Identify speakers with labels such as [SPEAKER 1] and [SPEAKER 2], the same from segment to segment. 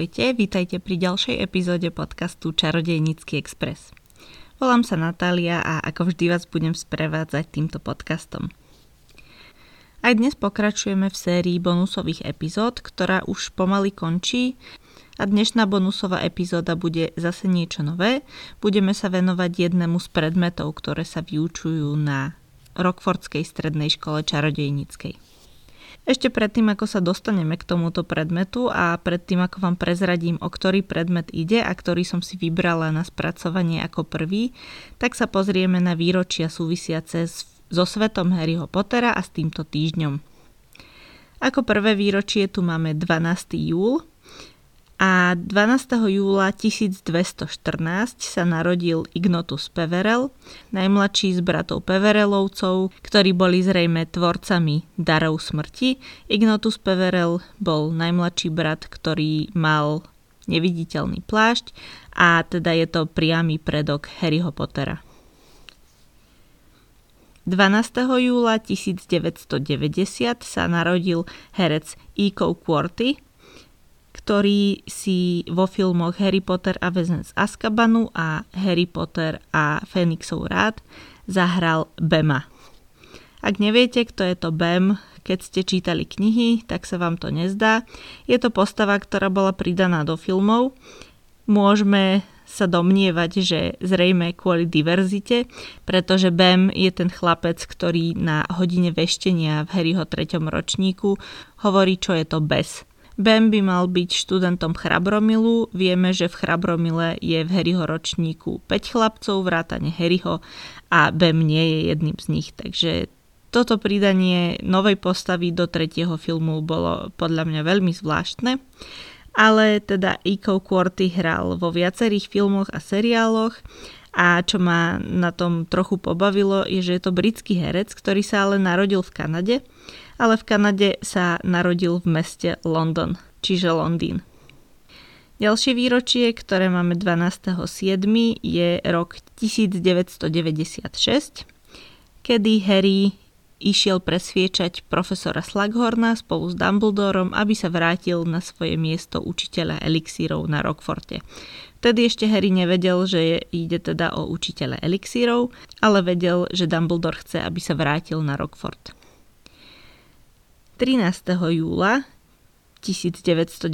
[SPEAKER 1] Ahojte, vítajte pri ďalšej epizóde podcastu Čarodejnícky Express. Volám sa Natália a ako vždy vás budem sprevádzať týmto podcastom. Aj dnes pokračujeme v sérii bonusových epizód, ktorá už pomaly končí a dnešná bonusová epizóda bude zase niečo nové. Budeme sa venovať jednému z predmetov, ktoré sa vyučujú na Rockfordskej strednej škole čarodejníckej. Ešte predtým, ako sa dostaneme k tomuto predmetu a predtým, ako vám prezradím, o ktorý predmet ide a ktorý som si vybrala na spracovanie ako prvý, tak sa pozrieme na výročia súvisiace so svetom Harryho Pottera a s týmto týždňom. Ako prvé výročie tu máme 12. júl, a 12. júla 1214 sa narodil Ignotus Peverel, najmladší z bratov Peverelovcov, ktorí boli zrejme tvorcami darov smrti. Ignotus Peverel bol najmladší brat, ktorý mal neviditeľný plášť a teda je to priamy predok Harryho Pottera. 12. júla 1990 sa narodil herec Iko Quarty, ktorý si vo filmoch Harry Potter a väzen z Azkabanu a Harry Potter a Fénixov rád zahral Bema. Ak neviete, kto je to Bem, keď ste čítali knihy, tak sa vám to nezdá. Je to postava, ktorá bola pridaná do filmov. Môžeme sa domnievať, že zrejme kvôli diverzite, pretože Bem je ten chlapec, ktorý na hodine veštenia v Harryho 3. ročníku hovorí, čo je to bez. Ben by mal byť študentom Chrabromilu. Vieme, že v Chrabromile je v Harryho ročníku 5 chlapcov, vrátane Harryho a Bem nie je jedným z nich. Takže toto pridanie novej postavy do tretieho filmu bolo podľa mňa veľmi zvláštne. Ale teda Iko Quarty hral vo viacerých filmoch a seriáloch a čo ma na tom trochu pobavilo je, že je to britský herec, ktorý sa ale narodil v Kanade ale v Kanade sa narodil v meste London, čiže Londýn. Ďalšie výročie, ktoré máme 12.7. je rok 1996, kedy Harry išiel presviečať profesora Slughorna spolu s Dumbledorom, aby sa vrátil na svoje miesto učiteľa elixírov na Rockforte. Vtedy ešte Harry nevedel, že ide teda o učiteľa elixírov, ale vedel, že Dumbledore chce, aby sa vrátil na Rockfort. 13. júla 1996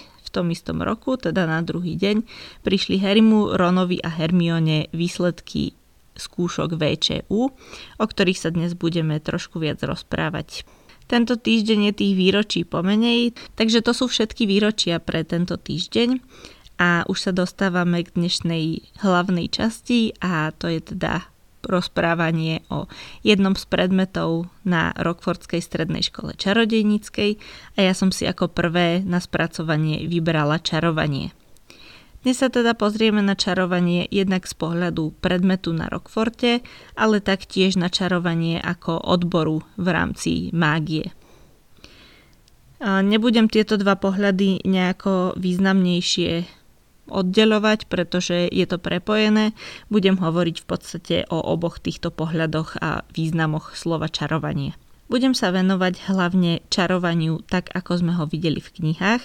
[SPEAKER 1] v tom istom roku, teda na druhý deň, prišli Harrymu, Ronovi a Hermione výsledky skúšok VČU, o ktorých sa dnes budeme trošku viac rozprávať. Tento týždeň je tých výročí pomenej, takže to sú všetky výročia pre tento týždeň a už sa dostávame k dnešnej hlavnej časti a to je teda rozprávanie o jednom z predmetov na Rockfordskej strednej škole čarodejníckej a ja som si ako prvé na spracovanie vybrala čarovanie. Dnes sa teda pozrieme na čarovanie jednak z pohľadu predmetu na Rockforte, ale taktiež na čarovanie ako odboru v rámci mágie. Nebudem tieto dva pohľady nejako významnejšie oddelovať, pretože je to prepojené. Budem hovoriť v podstate o oboch týchto pohľadoch a významoch slova čarovanie. Budem sa venovať hlavne čarovaniu tak, ako sme ho videli v knihách,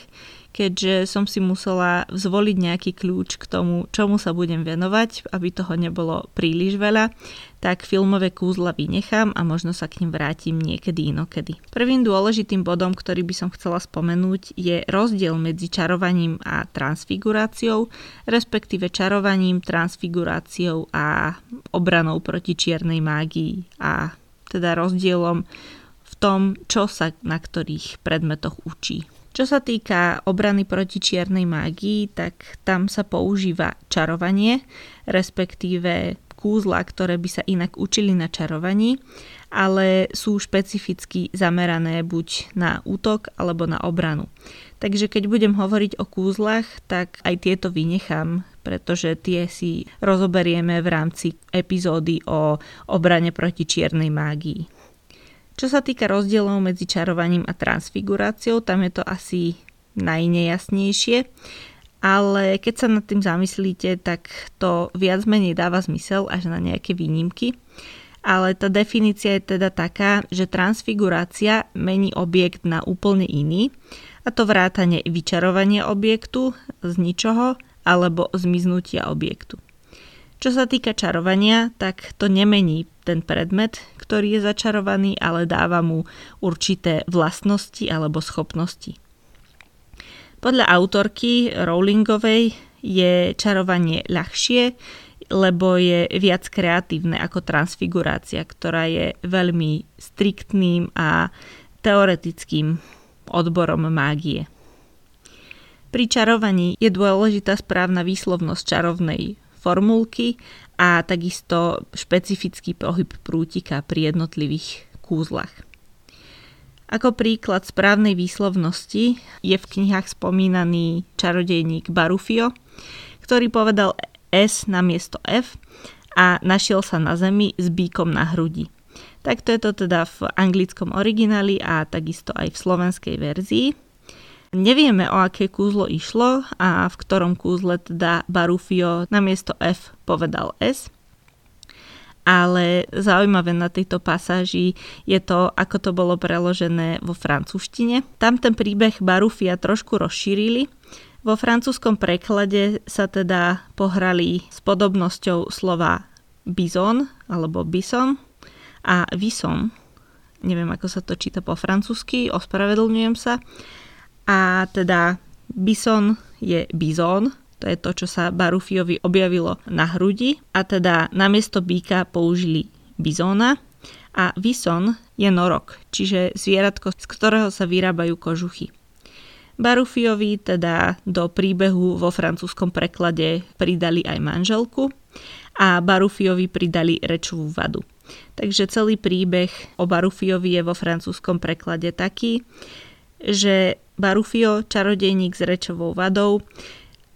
[SPEAKER 1] keďže som si musela zvoliť nejaký kľúč k tomu, čomu sa budem venovať, aby toho nebolo príliš veľa, tak filmové kúzla vynechám a možno sa k ním vrátim niekedy inokedy. Prvým dôležitým bodom, ktorý by som chcela spomenúť, je rozdiel medzi čarovaním a transfiguráciou, respektíve čarovaním, transfiguráciou a obranou proti čiernej mágii a teda rozdielom v tom, čo sa na ktorých predmetoch učí. Čo sa týka obrany proti čiernej mágii, tak tam sa používa čarovanie, respektíve kúzla, ktoré by sa inak učili na čarovaní, ale sú špecificky zamerané buď na útok alebo na obranu. Takže keď budem hovoriť o kúzlach, tak aj tieto vynechám, pretože tie si rozoberieme v rámci epizódy o obrane proti čiernej mágii. Čo sa týka rozdielov medzi čarovaním a transfiguráciou, tam je to asi najnejasnejšie, ale keď sa nad tým zamyslíte, tak to viac menej dáva zmysel až na nejaké výnimky. Ale tá definícia je teda taká, že transfigurácia mení objekt na úplne iný, a to vrátanie vyčarovania objektu z ničoho alebo zmiznutia objektu. Čo sa týka čarovania, tak to nemení ten predmet, ktorý je začarovaný, ale dáva mu určité vlastnosti alebo schopnosti. Podľa autorky Rowlingovej je čarovanie ľahšie, lebo je viac kreatívne ako transfigurácia, ktorá je veľmi striktným a teoretickým odborom mágie. Pri čarovaní je dôležitá správna výslovnosť čarovnej formulky a takisto špecifický pohyb prútika pri jednotlivých kúzlach. Ako príklad správnej výslovnosti je v knihách spomínaný čarodejník Barufio, ktorý povedal S na miesto F a našiel sa na zemi s bíkom na hrudi. Takto je to teda v anglickom origináli a takisto aj v slovenskej verzii. Nevieme, o aké kúzlo išlo a v ktorom kúzle teda Barufio na miesto F povedal S. Ale zaujímavé na tejto pasáži je to, ako to bolo preložené vo francúzštine. Tam ten príbeh Barufia trošku rozšírili. Vo francúzskom preklade sa teda pohrali s podobnosťou slova bizon alebo bison a vison. Neviem, ako sa to číta po francúzsky, ospravedlňujem sa a teda bison je bizón, to je to, čo sa Barufiovi objavilo na hrudi a teda namiesto býka použili bizóna a vison je norok, čiže zvieratko, z ktorého sa vyrábajú kožuchy. Barufiovi teda do príbehu vo francúzskom preklade pridali aj manželku a Barufiovi pridali rečovú vadu. Takže celý príbeh o Barufiovi je vo francúzskom preklade taký, že Barufio, čarodejník s rečovou vadou,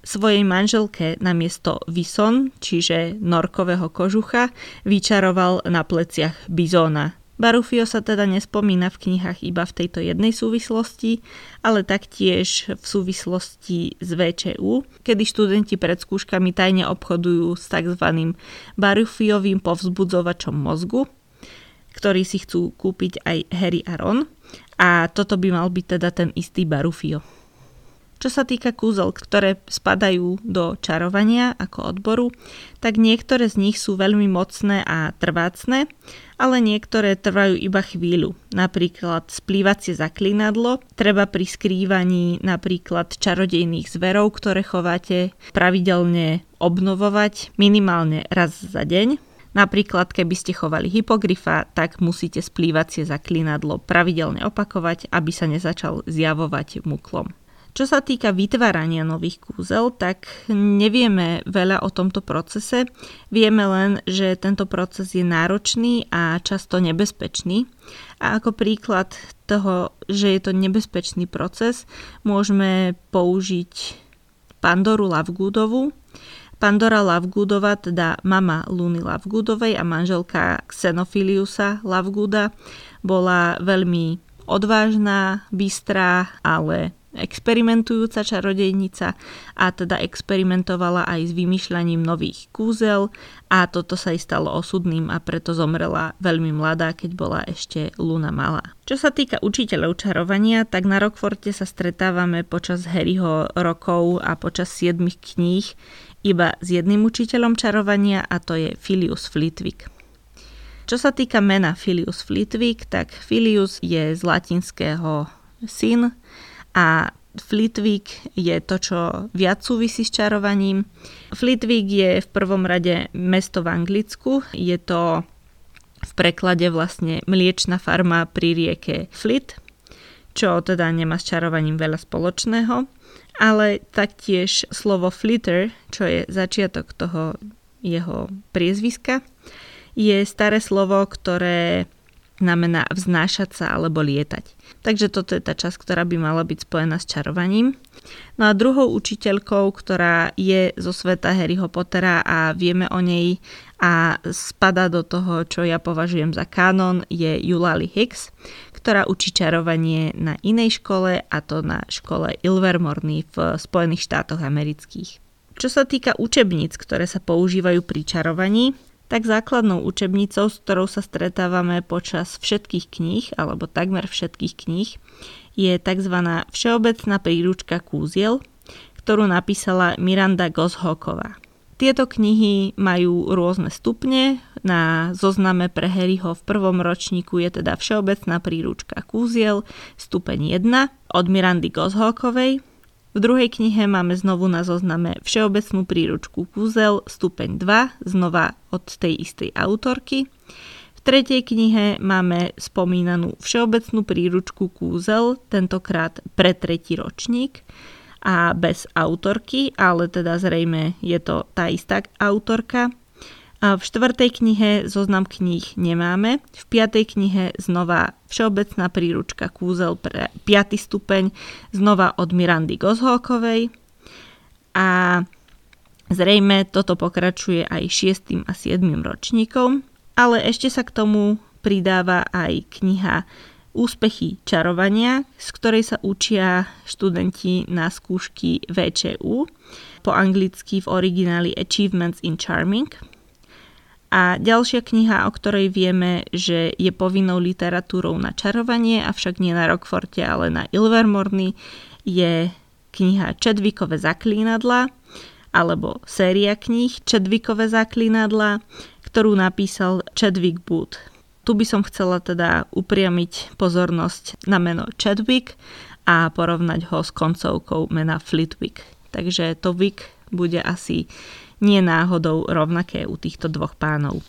[SPEAKER 1] svojej manželke namiesto vison, čiže norkového kožucha, vyčaroval na pleciach bizóna. Barufio sa teda nespomína v knihách iba v tejto jednej súvislosti, ale taktiež v súvislosti s VČU, kedy študenti pred skúškami tajne obchodujú s tzv. Barufiovým povzbudzovačom mozgu, ktorý si chcú kúpiť aj Harry a Ron – a toto by mal byť teda ten istý Barufio. Čo sa týka kúzel, ktoré spadajú do čarovania ako odboru, tak niektoré z nich sú veľmi mocné a trvácne, ale niektoré trvajú iba chvíľu. Napríklad splývacie zaklínadlo, treba pri skrývaní napríklad čarodejných zverov, ktoré chováte, pravidelne obnovovať minimálne raz za deň, Napríklad, keby ste chovali hypogryfa, tak musíte splývacie zaklínadlo pravidelne opakovať, aby sa nezačal zjavovať muklom. Čo sa týka vytvárania nových kúzel, tak nevieme veľa o tomto procese. Vieme len, že tento proces je náročný a často nebezpečný. A ako príklad toho, že je to nebezpečný proces, môžeme použiť Pandoru Lavgoodovu, Pandora Lovegoodova, teda mama Luny Lovegoodovej a manželka Xenophiliusa Lovegooda, bola veľmi odvážna, bystrá, ale experimentujúca čarodejnica a teda experimentovala aj s vymýšľaním nových kúzel a toto sa jej stalo osudným a preto zomrela veľmi mladá, keď bola ešte Luna malá. Čo sa týka učiteľov čarovania, tak na Rockforte sa stretávame počas Harryho rokov a počas 7 kníh iba s jedným učiteľom čarovania a to je Filius Flitwick. Čo sa týka mena Filius Flitwick, tak Filius je z latinského syn a Flitwick je to, čo viac súvisí s čarovaním. Flitwick je v prvom rade mesto v Anglicku. Je to v preklade vlastne mliečna farma pri rieke Flit, čo teda nemá s čarovaním veľa spoločného ale taktiež slovo flitter, čo je začiatok toho jeho priezviska, je staré slovo, ktoré znamená vznášať sa alebo lietať. Takže toto je tá časť, ktorá by mala byť spojená s čarovaním. No a druhou učiteľkou, ktorá je zo sveta Harryho Pottera a vieme o nej a spada do toho, čo ja považujem za kanon, je Eulalie Hicks, ktorá učí čarovanie na inej škole a to na škole Ilvermorny v Spojených štátoch amerických. Čo sa týka učebníc, ktoré sa používajú pri čarovaní, tak základnou učebnicou, s ktorou sa stretávame počas všetkých kníh, alebo takmer všetkých kníh, je tzv. Všeobecná príručka kúziel, ktorú napísala Miranda Goshoková. Tieto knihy majú rôzne stupne. Na zozname pre Harryho v prvom ročníku je teda Všeobecná príručka kúziel, stupeň 1 od Mirandy Goshokovej, v druhej knihe máme znovu na zozname Všeobecnú príručku Kúzel, stupeň 2, znova od tej istej autorky. V tretej knihe máme spomínanú Všeobecnú príručku Kúzel, tentokrát pre tretí ročník a bez autorky, ale teda zrejme je to tá istá autorka. V štvrtej knihe zoznam kníh nemáme. V piatej knihe znova Všeobecná príručka Kúzel pre 5. stupeň, znova od Mirandy Gozholkovej. A zrejme toto pokračuje aj 6. a 7. ročníkom. Ale ešte sa k tomu pridáva aj kniha Úspechy čarovania, z ktorej sa učia študenti na skúšky VČU, po anglicky v origináli Achievements in Charming – a ďalšia kniha, o ktorej vieme, že je povinnou literatúrou na čarovanie, avšak nie na Rockforte, ale na Ilvermorny, je kniha Čedvikové zaklínadla, alebo séria kníh Čedvikové zaklínadla, ktorú napísal Chadwick Booth. Tu by som chcela teda upriamiť pozornosť na meno Chadwick a porovnať ho s koncovkou mena Flitwick. Takže to Wick bude asi nie náhodou rovnaké u týchto dvoch pánov.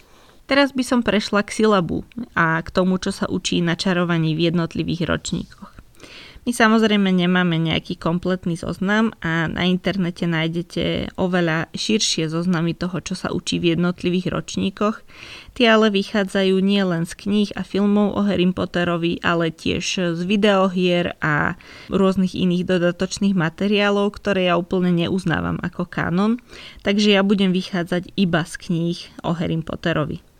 [SPEAKER 1] Teraz by som prešla k silabu a k tomu, čo sa učí na čarovaní v jednotlivých ročníkoch. My samozrejme nemáme nejaký kompletný zoznam a na internete nájdete oveľa širšie zoznamy toho, čo sa učí v jednotlivých ročníkoch. Tie ale vychádzajú nielen z kníh a filmov o Harry Potterovi, ale tiež z videohier a rôznych iných dodatočných materiálov, ktoré ja úplne neuznávam ako kanon. Takže ja budem vychádzať iba z kníh o Harry Potterovi.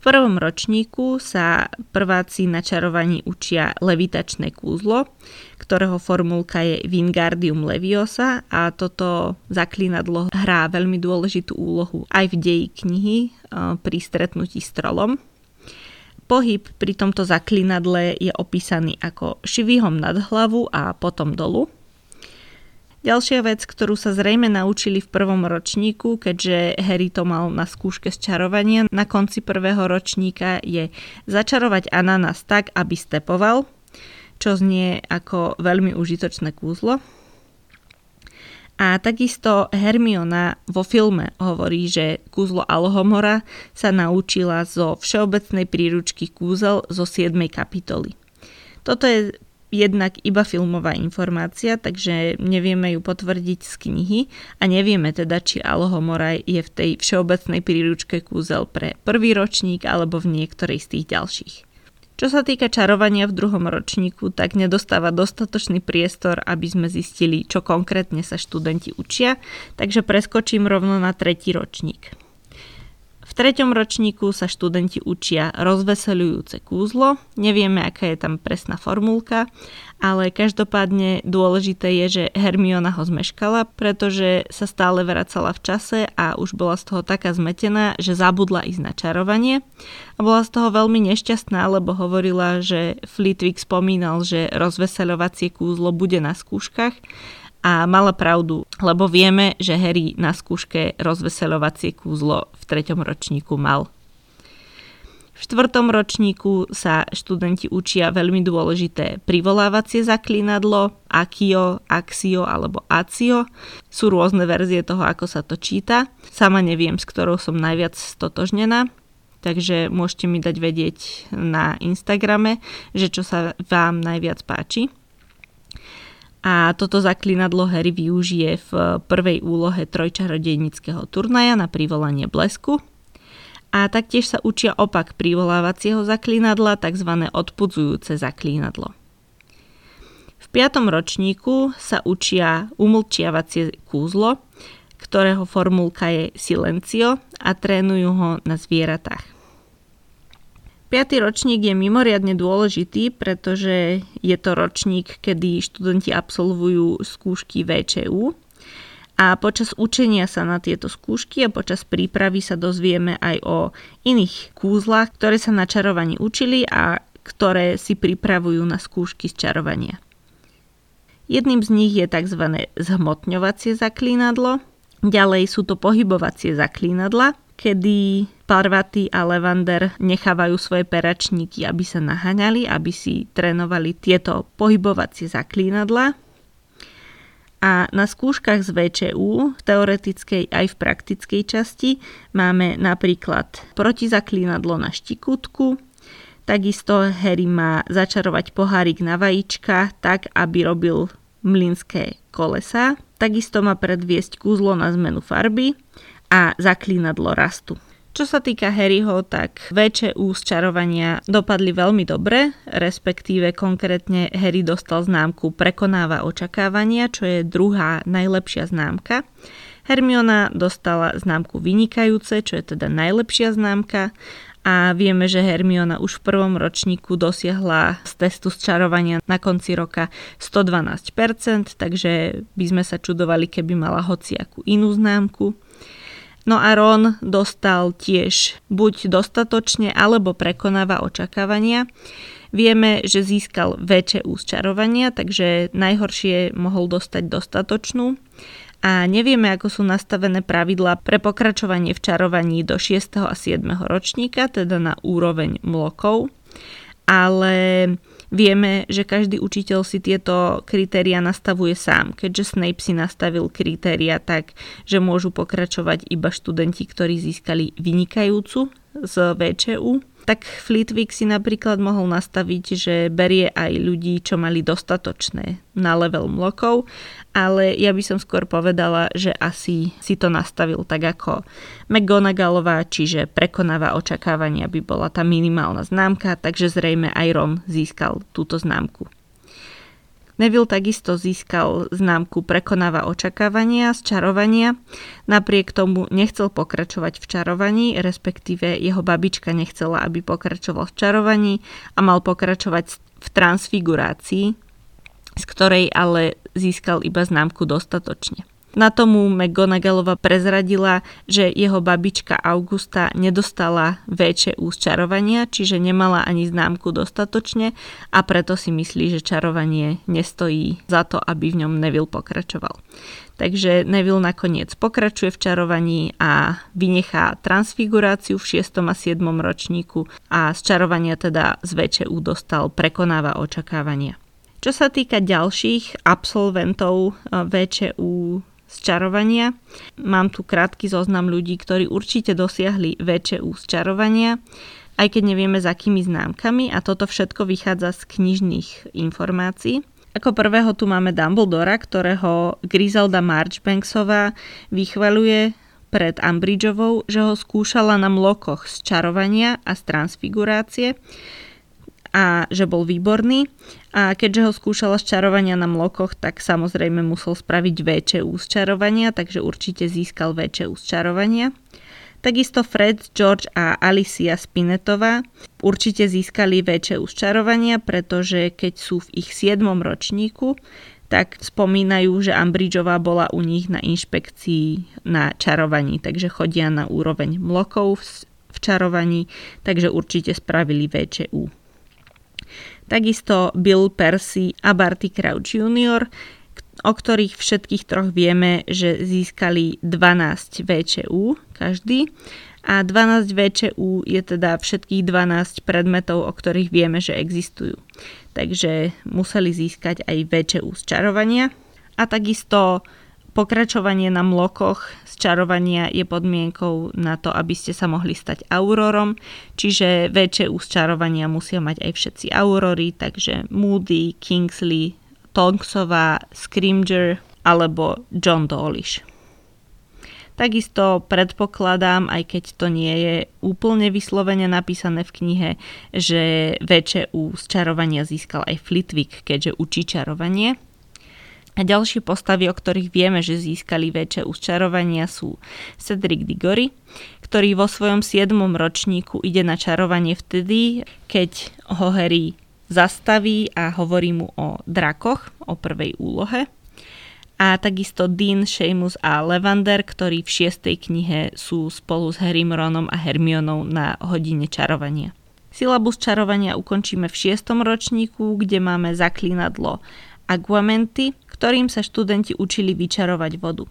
[SPEAKER 1] V prvom ročníku sa prváci na čarovaní učia levitačné kúzlo, ktorého formulka je Wingardium Leviosa a toto zaklínadlo hrá veľmi dôležitú úlohu aj v deji knihy e, pri stretnutí s trolom. Pohyb pri tomto zaklínadle je opísaný ako šivihom nad hlavu a potom dolu – Ďalšia vec, ktorú sa zrejme naučili v prvom ročníku, keďže Harry to mal na skúške z čarovania na konci prvého ročníka, je začarovať ananas tak, aby stepoval, čo znie ako veľmi užitočné kúzlo. A takisto Hermiona vo filme hovorí, že kúzlo Alohomora sa naučila zo všeobecnej príručky kúzel zo 7. kapitoly. Toto je jednak iba filmová informácia, takže nevieme ju potvrdiť z knihy a nevieme teda, či Alohomora je v tej všeobecnej príručke kúzel pre prvý ročník alebo v niektorej z tých ďalších. Čo sa týka čarovania v druhom ročníku, tak nedostáva dostatočný priestor, aby sme zistili, čo konkrétne sa študenti učia, takže preskočím rovno na tretí ročník. V treťom ročníku sa študenti učia rozveselujúce kúzlo. Nevieme, aká je tam presná formulka, ale každopádne dôležité je, že Hermiona ho zmeškala, pretože sa stále vracala v čase a už bola z toho taká zmetená, že zabudla ísť na čarovanie. A bola z toho veľmi nešťastná, lebo hovorila, že Flitwick spomínal, že rozveseľovacie kúzlo bude na skúškach a mala pravdu, lebo vieme, že Harry na skúške rozveseľovacie kúzlo treťom ročníku mal. V štvrtom ročníku sa študenti učia veľmi dôležité privolávacie zaklínadlo, akio, axio alebo acio. Sú rôzne verzie toho, ako sa to číta. Sama neviem, s ktorou som najviac stotožnená, takže môžete mi dať vedieť na Instagrame, že čo sa vám najviac páči a toto zaklinadlo Harry využije v prvej úlohe trojčarodejnického turnaja na privolanie blesku. A taktiež sa učia opak privolávacieho zaklinadla, tzv. odpudzujúce zaklínadlo. V piatom ročníku sa učia umlčiavacie kúzlo, ktorého formulka je silencio a trénujú ho na zvieratách. Piatý ročník je mimoriadne dôležitý, pretože je to ročník, kedy študenti absolvujú skúšky VČU A počas učenia sa na tieto skúšky a počas prípravy sa dozvieme aj o iných kúzlach, ktoré sa na čarovaní učili a ktoré si pripravujú na skúšky z čarovania. Jedným z nich je tzv. zhmotňovacie zaklínadlo, ďalej sú to pohybovacie zaklínadla, kedy Parvati a Levander nechávajú svoje peračníky, aby sa naháňali, aby si trénovali tieto pohybovacie zaklínadla a na skúškach z VČU, v teoretickej aj v praktickej časti, máme napríklad protizaklínadlo na štikútku, takisto Harry má začarovať pohárik na vajíčka tak, aby robil mlinské kolesa, takisto má predviesť kúzlo na zmenu farby a zaklínadlo rastu. Čo sa týka Harryho, tak VČU z čarovania dopadli veľmi dobre, respektíve konkrétne Harry dostal známku Prekonáva očakávania, čo je druhá najlepšia známka. Hermiona dostala známku Vynikajúce, čo je teda najlepšia známka a vieme, že Hermiona už v prvom ročníku dosiahla z testu z čarovania na konci roka 112%, takže by sme sa čudovali, keby mala hociakú inú známku. No a Ron dostal tiež buď dostatočne alebo prekonáva očakávania. Vieme, že získal väčšie úsčarovania, takže najhoršie mohol dostať dostatočnú. A nevieme, ako sú nastavené pravidlá pre pokračovanie v čarovaní do 6. a 7. ročníka, teda na úroveň mlokov. Ale Vieme, že každý učiteľ si tieto kritéria nastavuje sám, keďže Snape si nastavil kritéria tak, že môžu pokračovať iba študenti, ktorí získali vynikajúcu z VČU tak Flitwick si napríklad mohol nastaviť, že berie aj ľudí, čo mali dostatočné na level mlokov, ale ja by som skôr povedala, že asi si to nastavil tak ako McGonagallová, čiže prekonáva očakávania by bola tá minimálna známka, takže zrejme aj Ron získal túto známku. Neville takisto získal známku Prekonáva očakávania z čarovania. Napriek tomu nechcel pokračovať v čarovaní, respektíve jeho babička nechcela, aby pokračoval v čarovaní a mal pokračovať v transfigurácii, z ktorej ale získal iba známku dostatočne. Na tomu McGonagallova prezradila, že jeho babička Augusta nedostala väčšie úsčarovania, čiže nemala ani známku dostatočne a preto si myslí, že čarovanie nestojí za to, aby v ňom Neville pokračoval. Takže Neville nakoniec pokračuje v čarovaní a vynechá transfiguráciu v 6. a 7. ročníku a z čarovania teda z VČU dostal prekonáva očakávania. Čo sa týka ďalších absolventov eh, VČU z. Mám tu krátky zoznam ľudí, ktorí určite dosiahli väčšie z čarovania, aj keď nevieme s akými známkami a toto všetko vychádza z knižných informácií. Ako prvého tu máme Dumbledora, ktorého Griselda Marchbanksová vychvaluje pred Umbridgeovou, že ho skúšala na mlokoch z čarovania a z transfigurácie a že bol výborný. A keďže ho skúšala z čarovania na mlokoch, tak samozrejme musel spraviť väčšie úsčarovania, takže určite získal väčšie úsčarovania. Takisto Fred, George a Alicia Spinetová určite získali väčšie úsčarovania, pretože keď sú v ich 7. ročníku, tak spomínajú, že Ambridgeová bola u nich na inšpekcii na čarovaní, takže chodia na úroveň mlokov v čarovaní, takže určite spravili ú. Takisto Bill Percy a Barty Crouch Jr., o ktorých všetkých troch vieme, že získali 12 VČU každý. A 12 VČU je teda všetkých 12 predmetov, o ktorých vieme, že existujú. Takže museli získať aj VČU z čarovania. A takisto Pokračovanie na mlokoch z čarovania je podmienkou na to, aby ste sa mohli stať aurorom, čiže väčšie z čarovania musia mať aj všetci aurory, takže Moody, Kingsley, Tonksová, Scrimger alebo John Dawlish. Takisto predpokladám, aj keď to nie je úplne vyslovene napísané v knihe, že väčšie z čarovania získal aj Flitwick, keďže učí čarovanie. A ďalšie postavy, o ktorých vieme, že získali väčšie usčarovania sú Cedric Diggory, ktorý vo svojom 7. ročníku ide na čarovanie vtedy, keď ho Harry zastaví a hovorí mu o drakoch, o prvej úlohe. a takisto Dean, Seamus a Levander, ktorí v šiestej knihe sú spolu s Harrym, Ronom a Hermionou na hodine čarovania. Silabus čarovania ukončíme v šiestom ročníku, kde máme zaklínadlo Aguamenty, ktorým sa študenti učili vyčarovať vodu.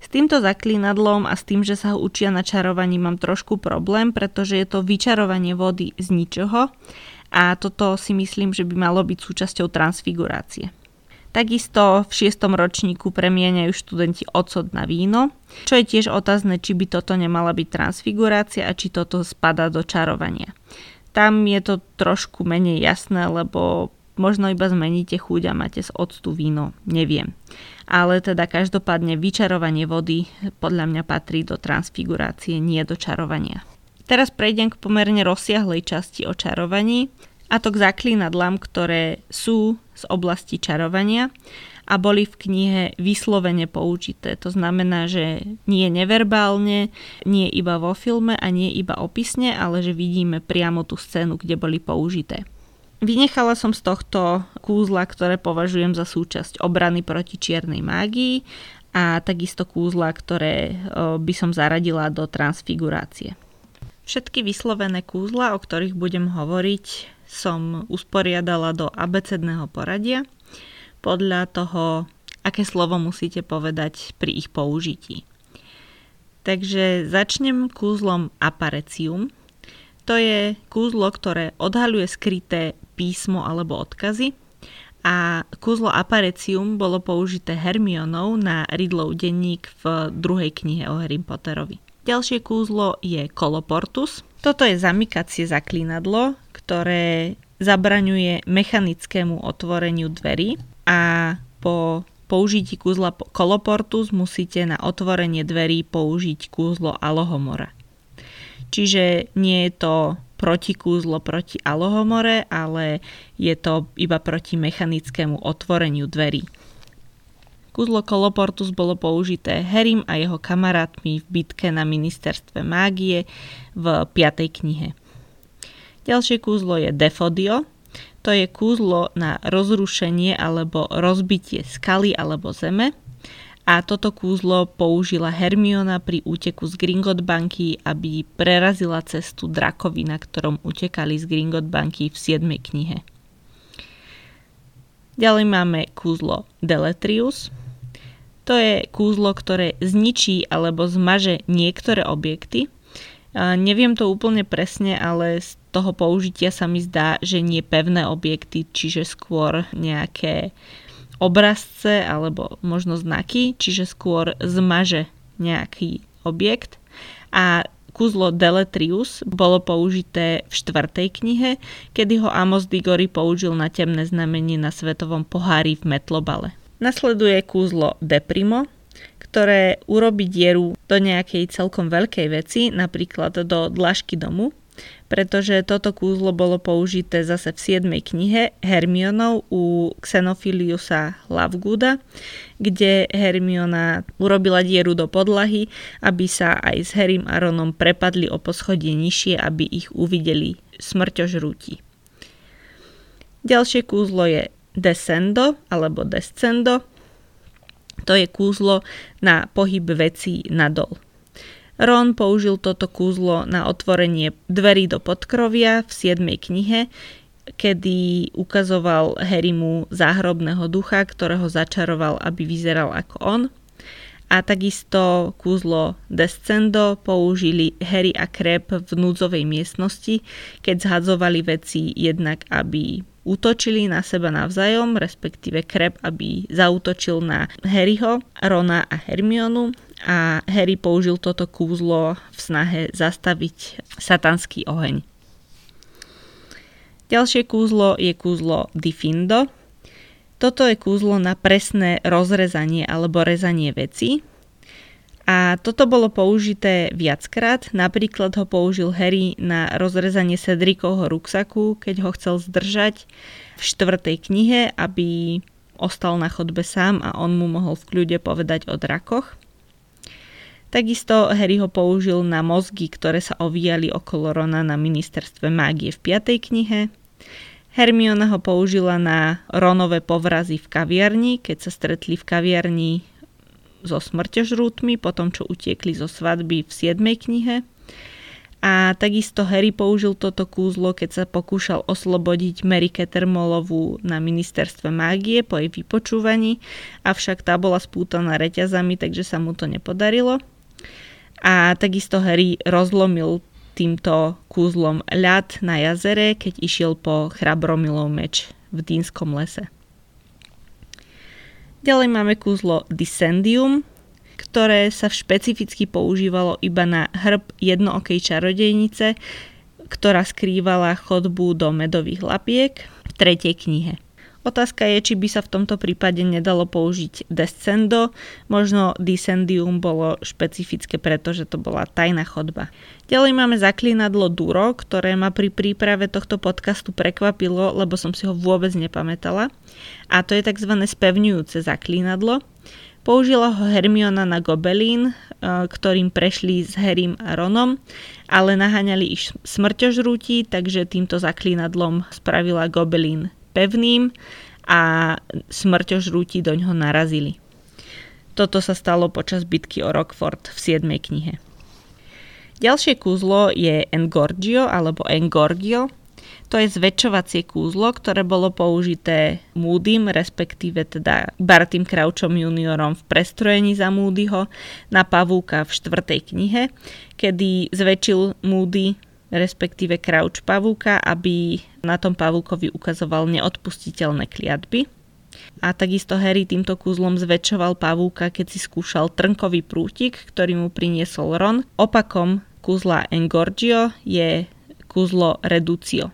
[SPEAKER 1] S týmto zaklínadlom a s tým, že sa ho učia na čarovaní, mám trošku problém, pretože je to vyčarovanie vody z ničoho a toto si myslím, že by malo byť súčasťou transfigurácie. Takisto v šiestom ročníku premieňajú študenti ocot na víno, čo je tiež otázne, či by toto nemala byť transfigurácia a či toto spada do čarovania. Tam je to trošku menej jasné, lebo možno iba zmeníte chuť a máte z octu víno, neviem. Ale teda každopádne vyčarovanie vody podľa mňa patrí do transfigurácie, nie do čarovania. Teraz prejdem k pomerne rozsiahlej časti o čarovaní a to k zaklínadlám, ktoré sú z oblasti čarovania a boli v knihe vyslovene použité. To znamená, že nie neverbálne, nie iba vo filme a nie iba opisne, ale že vidíme priamo tú scénu, kde boli použité. Vynechala som z tohto kúzla, ktoré považujem za súčasť obrany proti čiernej mágii a takisto kúzla, ktoré by som zaradila do transfigurácie. Všetky vyslovené kúzla, o ktorých budem hovoriť, som usporiadala do abecedného poradia podľa toho, aké slovo musíte povedať pri ich použití. Takže začnem kúzlom aparecium. To je kúzlo, ktoré odhaľuje skryté písmo alebo odkazy a kúzlo aparecium bolo použité Hermionou na Ridlov denník v druhej knihe o Harry Potterovi. Ďalšie kúzlo je koloportus. Toto je zamykacie zaklínadlo, ktoré zabraňuje mechanickému otvoreniu dverí a po použití kúzla koloportus musíte na otvorenie dverí použiť kúzlo alohomora. Čiže nie je to protikúzlo proti alohomore, ale je to iba proti mechanickému otvoreniu dverí. Kúzlo Koloportus bolo použité Harrym a jeho kamarátmi v bitke na ministerstve mágie v 5. knihe. Ďalšie kúzlo je Defodio. To je kúzlo na rozrušenie alebo rozbitie skaly alebo zeme. A toto kúzlo použila Hermiona pri úteku z Gringot banky, aby prerazila cestu drakovi, na ktorom utekali z Gringot banky v 7. knihe. Ďalej máme kúzlo Deletrius. To je kúzlo, ktoré zničí alebo zmaže niektoré objekty. Neviem to úplne presne, ale z toho použitia sa mi zdá, že nie pevné objekty, čiže skôr nejaké obrazce alebo možno znaky, čiže skôr zmaže nejaký objekt. A kúzlo Deletrius bolo použité v štvrtej knihe, kedy ho Amos Diggory použil na temné znamenie na svetovom pohári v Metlobale. Nasleduje kúzlo Deprimo, ktoré urobí dieru do nejakej celkom veľkej veci, napríklad do dlažky domu, pretože toto kúzlo bolo použité zase v 7. knihe Hermionov u Xenophiliusa Lavgooda, kde Hermiona urobila dieru do podlahy, aby sa aj s Harrym a Ronom prepadli o poschodie nižšie, aby ich uvideli smrťožrúti. Ďalšie kúzlo je descendo alebo descendo. To je kúzlo na pohyb vecí nadol. Ron použil toto kúzlo na otvorenie dverí do podkrovia v 7. knihe, kedy ukazoval Harrymu záhrobného ducha, ktorého začaroval, aby vyzeral ako on. A takisto kúzlo Descendo použili Harry a Krep v núdzovej miestnosti, keď zhadzovali veci jednak, aby útočili na seba navzájom, respektíve Krep, aby zautočil na Harryho, Rona a Hermionu a Harry použil toto kúzlo v snahe zastaviť satanský oheň. Ďalšie kúzlo je kúzlo Difindo. Toto je kúzlo na presné rozrezanie alebo rezanie veci, a toto bolo použité viackrát, napríklad ho použil Harry na rozrezanie Cedricovho ruksaku, keď ho chcel zdržať v štvrtej knihe, aby ostal na chodbe sám a on mu mohol v kľude povedať o drakoch. Takisto Harry ho použil na mozgy, ktoré sa ovíjali okolo Rona na ministerstve mágie v 5. knihe. Hermiona ho použila na Ronové povrazy v kaviarni, keď sa stretli v kaviarni so smrťožrútmi, potom čo utiekli zo svadby v 7. knihe. A takisto Harry použil toto kúzlo, keď sa pokúšal oslobodiť Mary Kettermolovú na ministerstve mágie po jej vypočúvaní, avšak tá bola spútaná reťazami, takže sa mu to nepodarilo. A takisto Harry rozlomil týmto kúzlom ľad na jazere, keď išiel po chrabromilov meč v Dínskom lese. Ďalej máme kúzlo Discendium, ktoré sa špecificky používalo iba na hrb jednookej čarodejnice, ktorá skrývala chodbu do medových lapiek v tretej knihe. Otázka je, či by sa v tomto prípade nedalo použiť descendo, možno descendium bolo špecifické, pretože to bola tajná chodba. Ďalej máme zaklínadlo Duro, ktoré ma pri príprave tohto podcastu prekvapilo, lebo som si ho vôbec nepamätala. A to je tzv. spevňujúce zaklínadlo. Použila ho Hermiona na Gobelín, e, ktorým prešli s Harrym a Ronom, ale naháňali ich smrťožrúti, takže týmto zaklínadlom spravila Gobelín pevným a smrťožrúti do ňoho narazili. Toto sa stalo počas bitky o Rockford v 7. knihe. Ďalšie kúzlo je Engorgio alebo Engorgio, to je zväčšovacie kúzlo, ktoré bolo použité Moodym, respektíve teda Bartým Crouchom juniorom v prestrojení za Moodyho na pavúka v štvrtej knihe, kedy zväčšil Moody respektíve Crouch pavúka, aby na tom pavúkovi ukazoval neodpustiteľné kliatby. A takisto Harry týmto kúzlom zväčšoval pavúka, keď si skúšal trnkový prútik, ktorý mu priniesol Ron. Opakom kúzla Engorgio je kúzlo Reducio.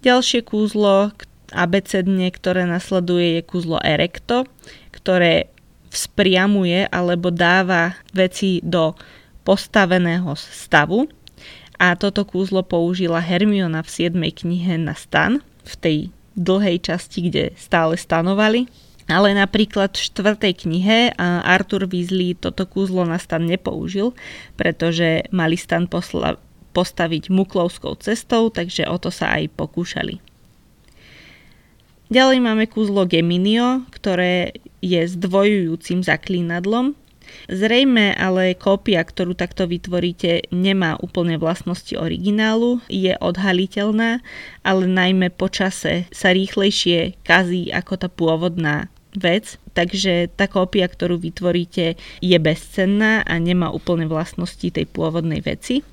[SPEAKER 1] Ďalšie kúzlo abecedne, ktoré nasleduje, je kúzlo erecto, ktoré vzpriamuje alebo dáva veci do postaveného stavu. A toto kúzlo použila Hermiona v 7. knihe na stan, v tej dlhej časti, kde stále stanovali. Ale napríklad v štvrtej knihe Arthur Weasley toto kúzlo na stan nepoužil, pretože mali stan posla- postaviť muklovskou cestou, takže o to sa aj pokúšali. Ďalej máme kúzlo Geminio, ktoré je zdvojujúcim zaklínadlom. Zrejme ale kópia, ktorú takto vytvoríte, nemá úplne vlastnosti originálu, je odhaliteľná, ale najmä po čase sa rýchlejšie kazí ako tá pôvodná vec, takže tá kópia, ktorú vytvoríte, je bezcenná a nemá úplne vlastnosti tej pôvodnej veci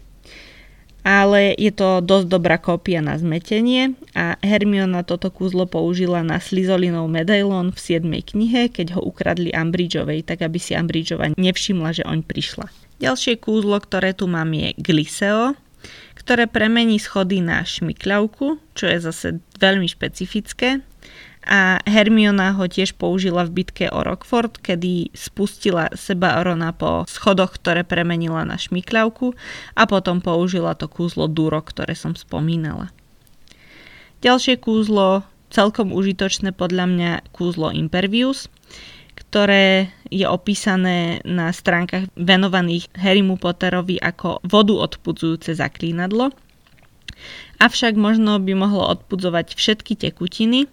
[SPEAKER 1] ale je to dosť dobrá kópia na zmetenie a Hermiona toto kúzlo použila na Slizolinov medailon v 7. knihe, keď ho ukradli Ambridgeovej, tak aby si Ambridgeova nevšimla, že oň prišla. Ďalšie kúzlo, ktoré tu mám je Gliseo, ktoré premení schody na šmikľavku, čo je zase veľmi špecifické a Hermiona ho tiež použila v bitke o Rockford, kedy spustila seba Rona po schodoch, ktoré premenila na šmikľavku a potom použila to kúzlo Duro, ktoré som spomínala. Ďalšie kúzlo, celkom užitočné podľa mňa kúzlo Impervius, ktoré je opísané na stránkach venovaných Harrymu Potterovi ako vodu odpudzujúce zaklínadlo. Avšak možno by mohlo odpudzovať všetky tekutiny,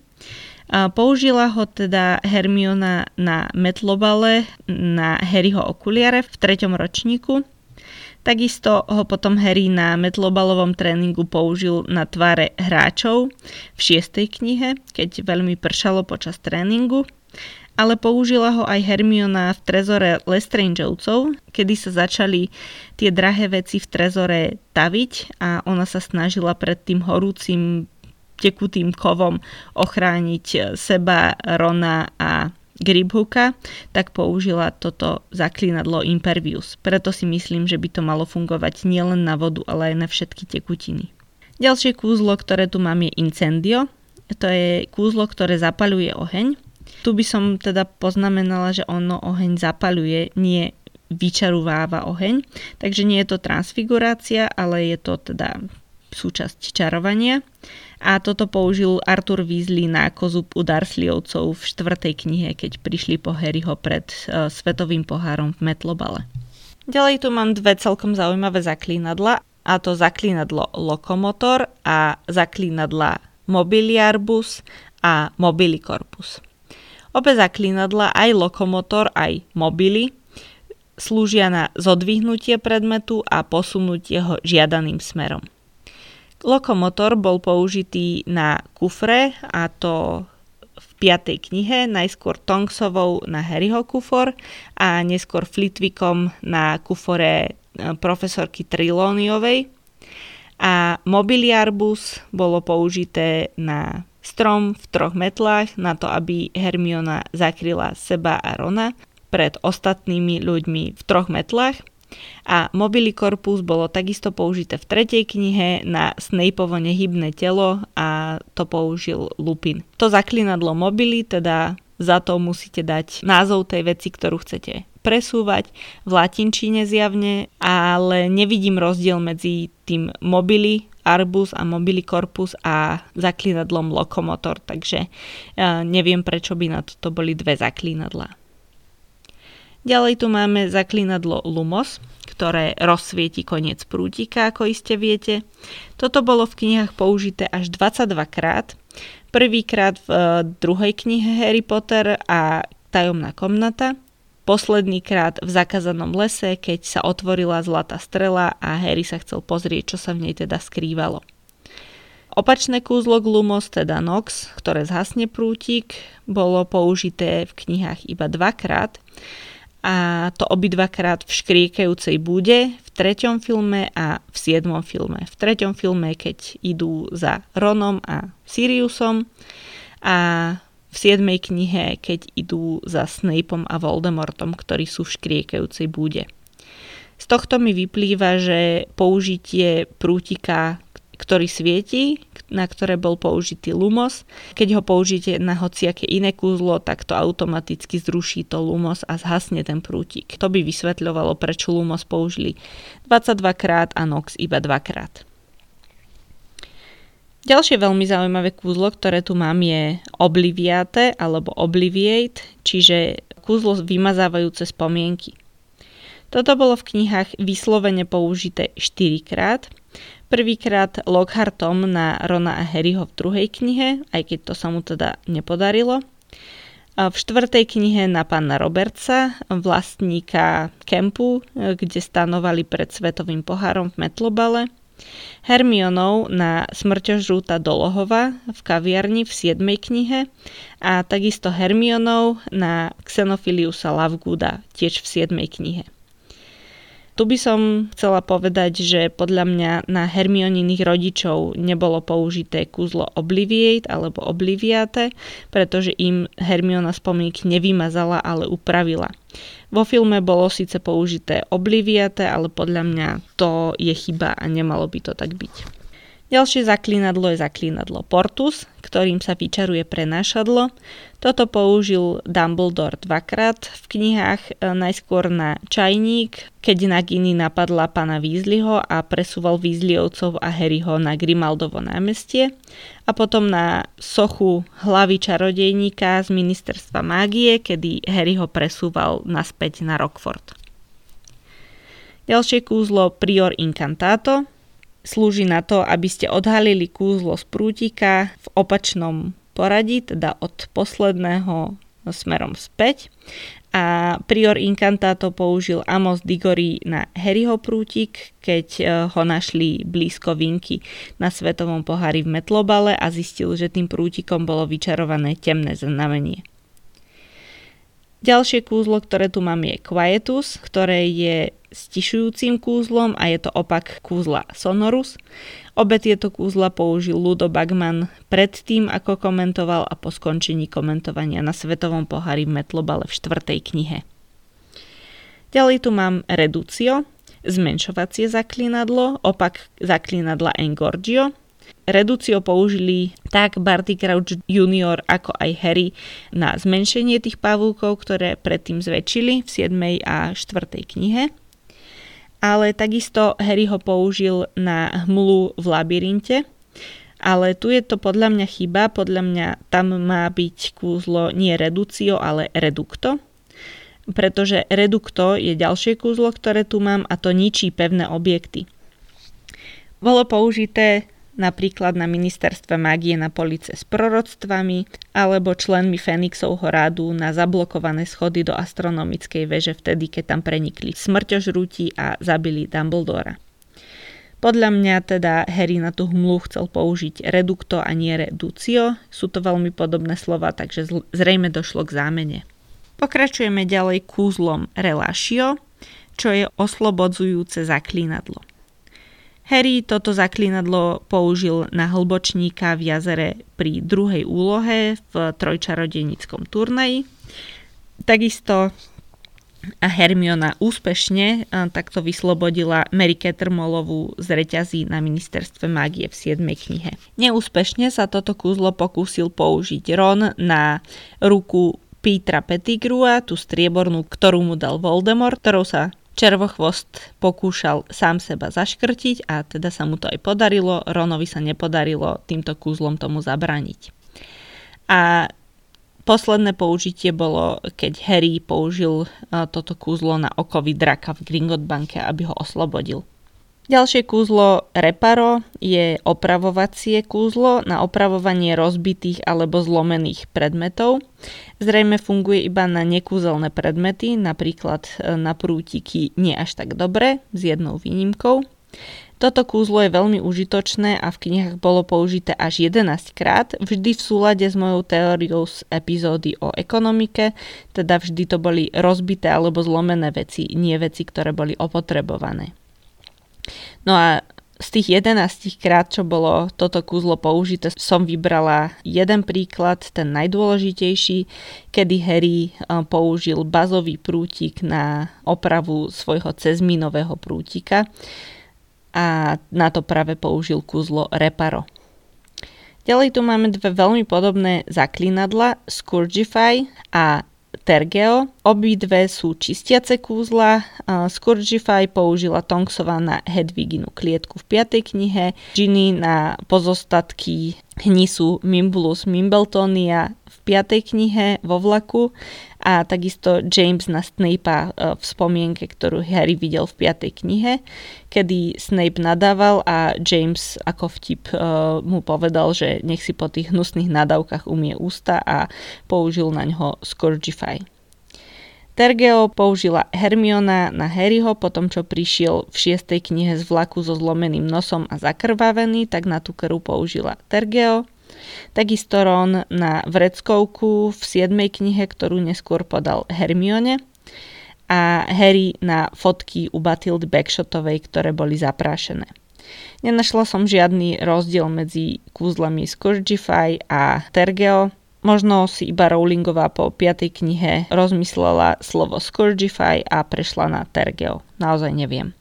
[SPEAKER 1] Použila ho teda Hermiona na metlobale na Harryho okuliare v treťom ročníku. Takisto ho potom Harry na metlobalovom tréningu použil na tváre hráčov v šiestej knihe, keď veľmi pršalo počas tréningu ale použila ho aj Hermiona v trezore Lestrangeovcov, kedy sa začali tie drahé veci v trezore taviť a ona sa snažila pred tým horúcim tekutým kovom ochrániť e, seba, Rona a Gribhuka, tak použila toto zaklínadlo Impervius. Preto si myslím, že by to malo fungovať nielen na vodu, ale aj na všetky tekutiny. Ďalšie kúzlo, ktoré tu mám je Incendio. To je kúzlo, ktoré zapaľuje oheň. Tu by som teda poznamenala, že ono oheň zapaľuje, nie vyčarováva oheň. Takže nie je to transfigurácia, ale je to teda súčasť čarovania a toto použil Arthur Weasley na kozub u Dursleyovcov v štvrtej knihe, keď prišli po Harryho pred uh, svetovým pohárom v Metlobale. Ďalej tu mám dve celkom zaujímavé zaklínadla a to zaklínadlo Lokomotor a zaklínadla Mobiliarbus a Mobilicorpus. Obe zaklínadla, aj Lokomotor, aj Mobily, slúžia na zodvihnutie predmetu a posunutie ho žiadaným smerom. Lokomotor bol použitý na kufre a to v piatej knihe, najskôr Tongsovou na Harryho kufor a neskôr Flitwickom na kufore e, profesorky Trilóniovej. A mobiliarbus bolo použité na strom v troch metlách na to, aby Hermiona zakryla seba a Rona pred ostatnými ľuďmi v troch metlách a Mobilicorpus bolo takisto použité v tretej knihe na Snapeovo nehybné telo a to použil Lupin. To zaklinadlo Mobily, teda za to musíte dať názov tej veci, ktorú chcete presúvať v latinčine zjavne, ale nevidím rozdiel medzi tým mobily arbus a mobily corpus a zaklinadlom lokomotor, takže uh, neviem prečo by na toto boli dve zaklinadlá. Ďalej tu máme zaklinadlo Lumos, ktoré rozsvieti koniec prútika, ako iste viete. Toto bolo v knihách použité až 22 krát. Prvýkrát v uh, druhej knihe Harry Potter a Tajomná komnata. Posledný krát v zakázanom lese, keď sa otvorila zlatá strela a Harry sa chcel pozrieť, čo sa v nej teda skrývalo. Opačné kúzlo Glumos, teda Nox, ktoré zhasne prútik, bolo použité v knihách iba dvakrát a to obidvakrát v škriekajúcej bude v treťom filme a v siedmom filme. V treťom filme, keď idú za Ronom a Siriusom a v siedmej knihe, keď idú za Snapeom a Voldemortom, ktorí sú v škriekajúcej bude. Z tohto mi vyplýva, že použitie prútika, ktorý svieti, na ktoré bol použitý Lumos. Keď ho použijete na hociaké iné kúzlo, tak to automaticky zruší to Lumos a zhasne ten prútik. To by vysvetľovalo, prečo Lumos použili 22 krát a Nox iba 2 krát. Ďalšie veľmi zaujímavé kúzlo, ktoré tu mám je Obliviate alebo Obliviate, čiže kúzlo vymazávajúce spomienky. Toto bolo v knihách vyslovene použité 4 krát Prvýkrát Lockhartom na Rona a Harryho v druhej knihe, aj keď to sa mu teda nepodarilo. V štvrtej knihe na pána Robertsa, vlastníka kempu, kde stanovali pred svetovým pohárom v Metlobale. Hermionov na smrťožrúta Dolohova v kaviarni v 7. knihe a takisto Hermionov na Xenophiliusa Lavgooda tiež v 7. knihe. Tu by som chcela povedať, že podľa mňa na Hermioniných rodičov nebolo použité kúzlo Obliviate alebo Obliviate, pretože im Hermiona spomík nevymazala, ale upravila. Vo filme bolo síce použité Obliviate, ale podľa mňa to je chyba a nemalo by to tak byť. Ďalšie zaklínadlo je zaklínadlo Portus, ktorým sa vyčaruje prenášadlo. Toto použil Dumbledore dvakrát v knihách, e, najskôr na čajník, keď Nagini napadla pana Weasleyho a presúval Weasleyovcov a Harryho na Grimaldovo námestie a potom na sochu hlavy čarodejníka z ministerstva mágie, kedy Harry ho presúval naspäť na Rockford. Ďalšie kúzlo Prior Incantato, slúži na to, aby ste odhalili kúzlo z prútika v opačnom poradí, teda od posledného smerom späť. A prior incantato použil Amos Diggory na Harryho prútik, keď e, ho našli blízko vinky na svetovom pohári v Metlobale a zistil, že tým prútikom bolo vyčarované temné znamenie. Ďalšie kúzlo, ktoré tu mám je Quietus, ktoré je stišujúcim kúzlom a je to opak kúzla Sonorus. Obe tieto kúzla použil Ludo Bagman predtým, ako komentoval a po skončení komentovania na Svetovom pohári v Metlobale v štvrtej knihe. Ďalej tu mám Reducio, zmenšovacie zaklinadlo, opak zaklinadla Engorgio, Reducio použili tak Barty Crouch Junior ako aj Harry na zmenšenie tých pavúkov, ktoré predtým zväčšili v 7. a 4. knihe. Ale takisto Harry ho použil na hmlu v labyrinte. Ale tu je to podľa mňa chyba, podľa mňa tam má byť kúzlo nie reducio, ale redukto. Pretože redukto je ďalšie kúzlo, ktoré tu mám a to ničí pevné objekty. Bolo použité napríklad na ministerstve mágie na police s proroctvami alebo členmi Fenixovho rádu na zablokované schody do astronomickej veže vtedy, keď tam prenikli smrťožrúti a zabili Dumbledora. Podľa mňa teda Harry na tú hmlu chcel použiť redukto a nie reducio. Sú to veľmi podobné slova, takže zrejme došlo k zámene. Pokračujeme ďalej kúzlom Relatio, čo je oslobodzujúce zaklínadlo. Harry toto zaklínadlo použil na hlbočníka v jazere pri druhej úlohe v trojčarodenickom turnaji. Takisto a Hermiona úspešne takto vyslobodila Mary Kettermolovú z reťazí na ministerstve mágie v 7. knihe. Neúspešne sa toto kúzlo pokúsil použiť Ron na ruku Petra Pettigrua, tú striebornú, ktorú mu dal Voldemort, ktorou sa Červochvost pokúšal sám seba zaškrtiť a teda sa mu to aj podarilo. Ronovi sa nepodarilo týmto kúzlom tomu zabraniť. A posledné použitie bolo, keď Harry použil toto kúzlo na okovy draka v Gringotbanke, aby ho oslobodil. Ďalšie kúzlo Reparo je opravovacie kúzlo na opravovanie rozbitých alebo zlomených predmetov. Zrejme funguje iba na nekúzelné predmety, napríklad e, na prútiky nie až tak dobre, s jednou výnimkou. Toto kúzlo je veľmi užitočné a v knihách bolo použité až 11 krát, vždy v súlade s mojou teóriou z epizódy o ekonomike, teda vždy to boli rozbité alebo zlomené veci, nie veci, ktoré boli opotrebované. No a z tých 11 krát, čo bolo toto kúzlo použité, som vybrala jeden príklad, ten najdôležitejší, kedy Harry eh, použil bazový prútik na opravu svojho cezminového prútika a na to práve použil kúzlo Reparo. Ďalej tu máme dve veľmi podobné zaklinadla, Scourgify a Tergeo. Obidve sú čistiace kúzla. Scourgify použila Tonksova na Hedviginu klietku v 5. knihe, Ginny na pozostatky hnisu Mimbulus Mimbletonia v 5. knihe vo vlaku a takisto James na Snape'a e, v spomienke, ktorú Harry videl v 5. knihe, kedy Snape nadával a James ako vtip e, mu povedal, že nech si po tých hnusných nadávkach umie ústa a použil na ňo Scourgify. Tergeo použila Hermiona na Harryho, potom čo prišiel v šiestej knihe z vlaku so zlomeným nosom a zakrvavený, tak na tú krv použila Tergeo. Takisto Ron na vreckovku v 7. knihe, ktorú neskôr podal Hermione a Harry na fotky u Batildy Backshotovej, ktoré boli zaprášené. Nenašla som žiadny rozdiel medzi kúzlami Scourgify a Tergeo. Možno si iba Rowlingová po 5. knihe rozmyslela slovo Scourgify a prešla na Tergeo. Naozaj neviem.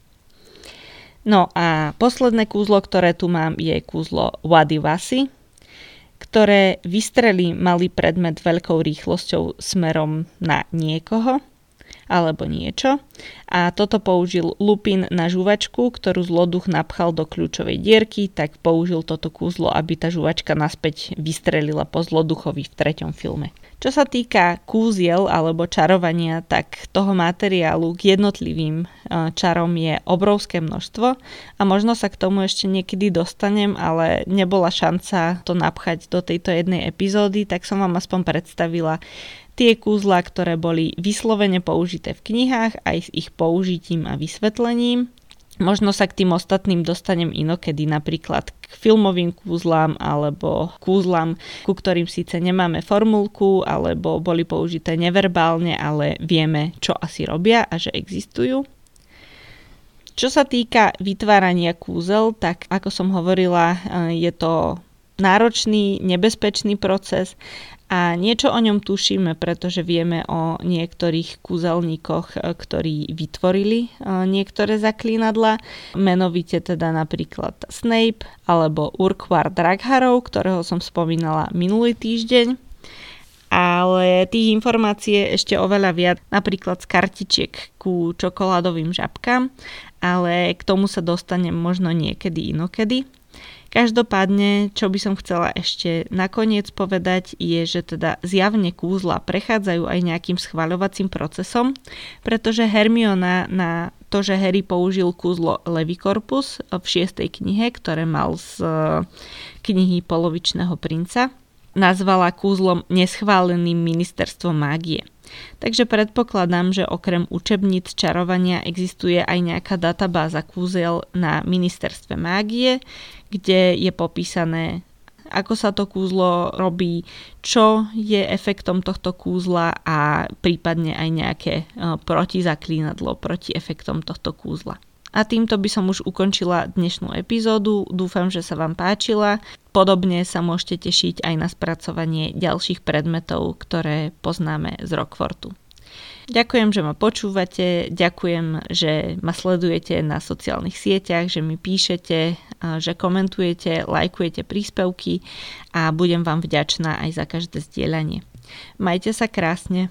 [SPEAKER 1] No a posledné kúzlo, ktoré tu mám, je kúzlo Wadivasi, ktoré vystrelí malý predmet veľkou rýchlosťou smerom na niekoho alebo niečo. A toto použil Lupin na žuvačku, ktorú zloduch napchal do kľúčovej dierky, tak použil toto kúzlo, aby tá žuvačka naspäť vystrelila po zloduchovi v treťom filme. Čo sa týka kúziel alebo čarovania, tak toho materiálu k jednotlivým e, čarom je obrovské množstvo a možno sa k tomu ešte niekedy dostanem, ale nebola šanca to napchať do tejto jednej epizódy, tak som vám aspoň predstavila tie kúzla, ktoré boli vyslovene použité v knihách aj s ich použitím a vysvetlením Možno sa k tým ostatným dostanem inokedy, napríklad k filmovým kúzlám alebo kúzlam, ku ktorým síce nemáme formulku alebo boli použité neverbálne, ale vieme, čo asi robia a že existujú. Čo sa týka vytvárania kúzel, tak ako som hovorila, je to náročný, nebezpečný proces a niečo o ňom tušíme, pretože vieme o niektorých kúzelníkoch, e, ktorí vytvorili e, niektoré zaklínadla, menovite teda napríklad Snape alebo Urquhart Dragharov, ktorého som spomínala minulý týždeň. Ale tých informácií je ešte oveľa viac, napríklad z kartičiek ku čokoládovým žabkám, ale k tomu sa dostanem možno niekedy inokedy. Každopádne, čo by som chcela ešte nakoniec povedať, je, že teda zjavne kúzla prechádzajú aj nejakým schvaľovacím procesom, pretože Hermiona na to, že Harry použil kúzlo Levicorpus v šiestej knihe, ktoré mal z e, knihy Polovičného princa, nazvala kúzlom neschváleným ministerstvom mágie. Takže predpokladám, že okrem učebníc čarovania existuje aj nejaká databáza kúzel na ministerstve mágie, kde je popísané ako sa to kúzlo robí, čo je efektom tohto kúzla a prípadne aj nejaké e, protizaklínadlo proti efektom tohto kúzla. A týmto by som už ukončila dnešnú epizódu. Dúfam, že sa vám páčila. Podobne sa môžete tešiť aj na spracovanie ďalších predmetov, ktoré poznáme z Rockfortu. Ďakujem, že ma počúvate, ďakujem, že ma sledujete na sociálnych sieťach, že mi píšete, že komentujete, lajkujete príspevky a budem vám vďačná aj za každé zdieľanie. Majte sa krásne.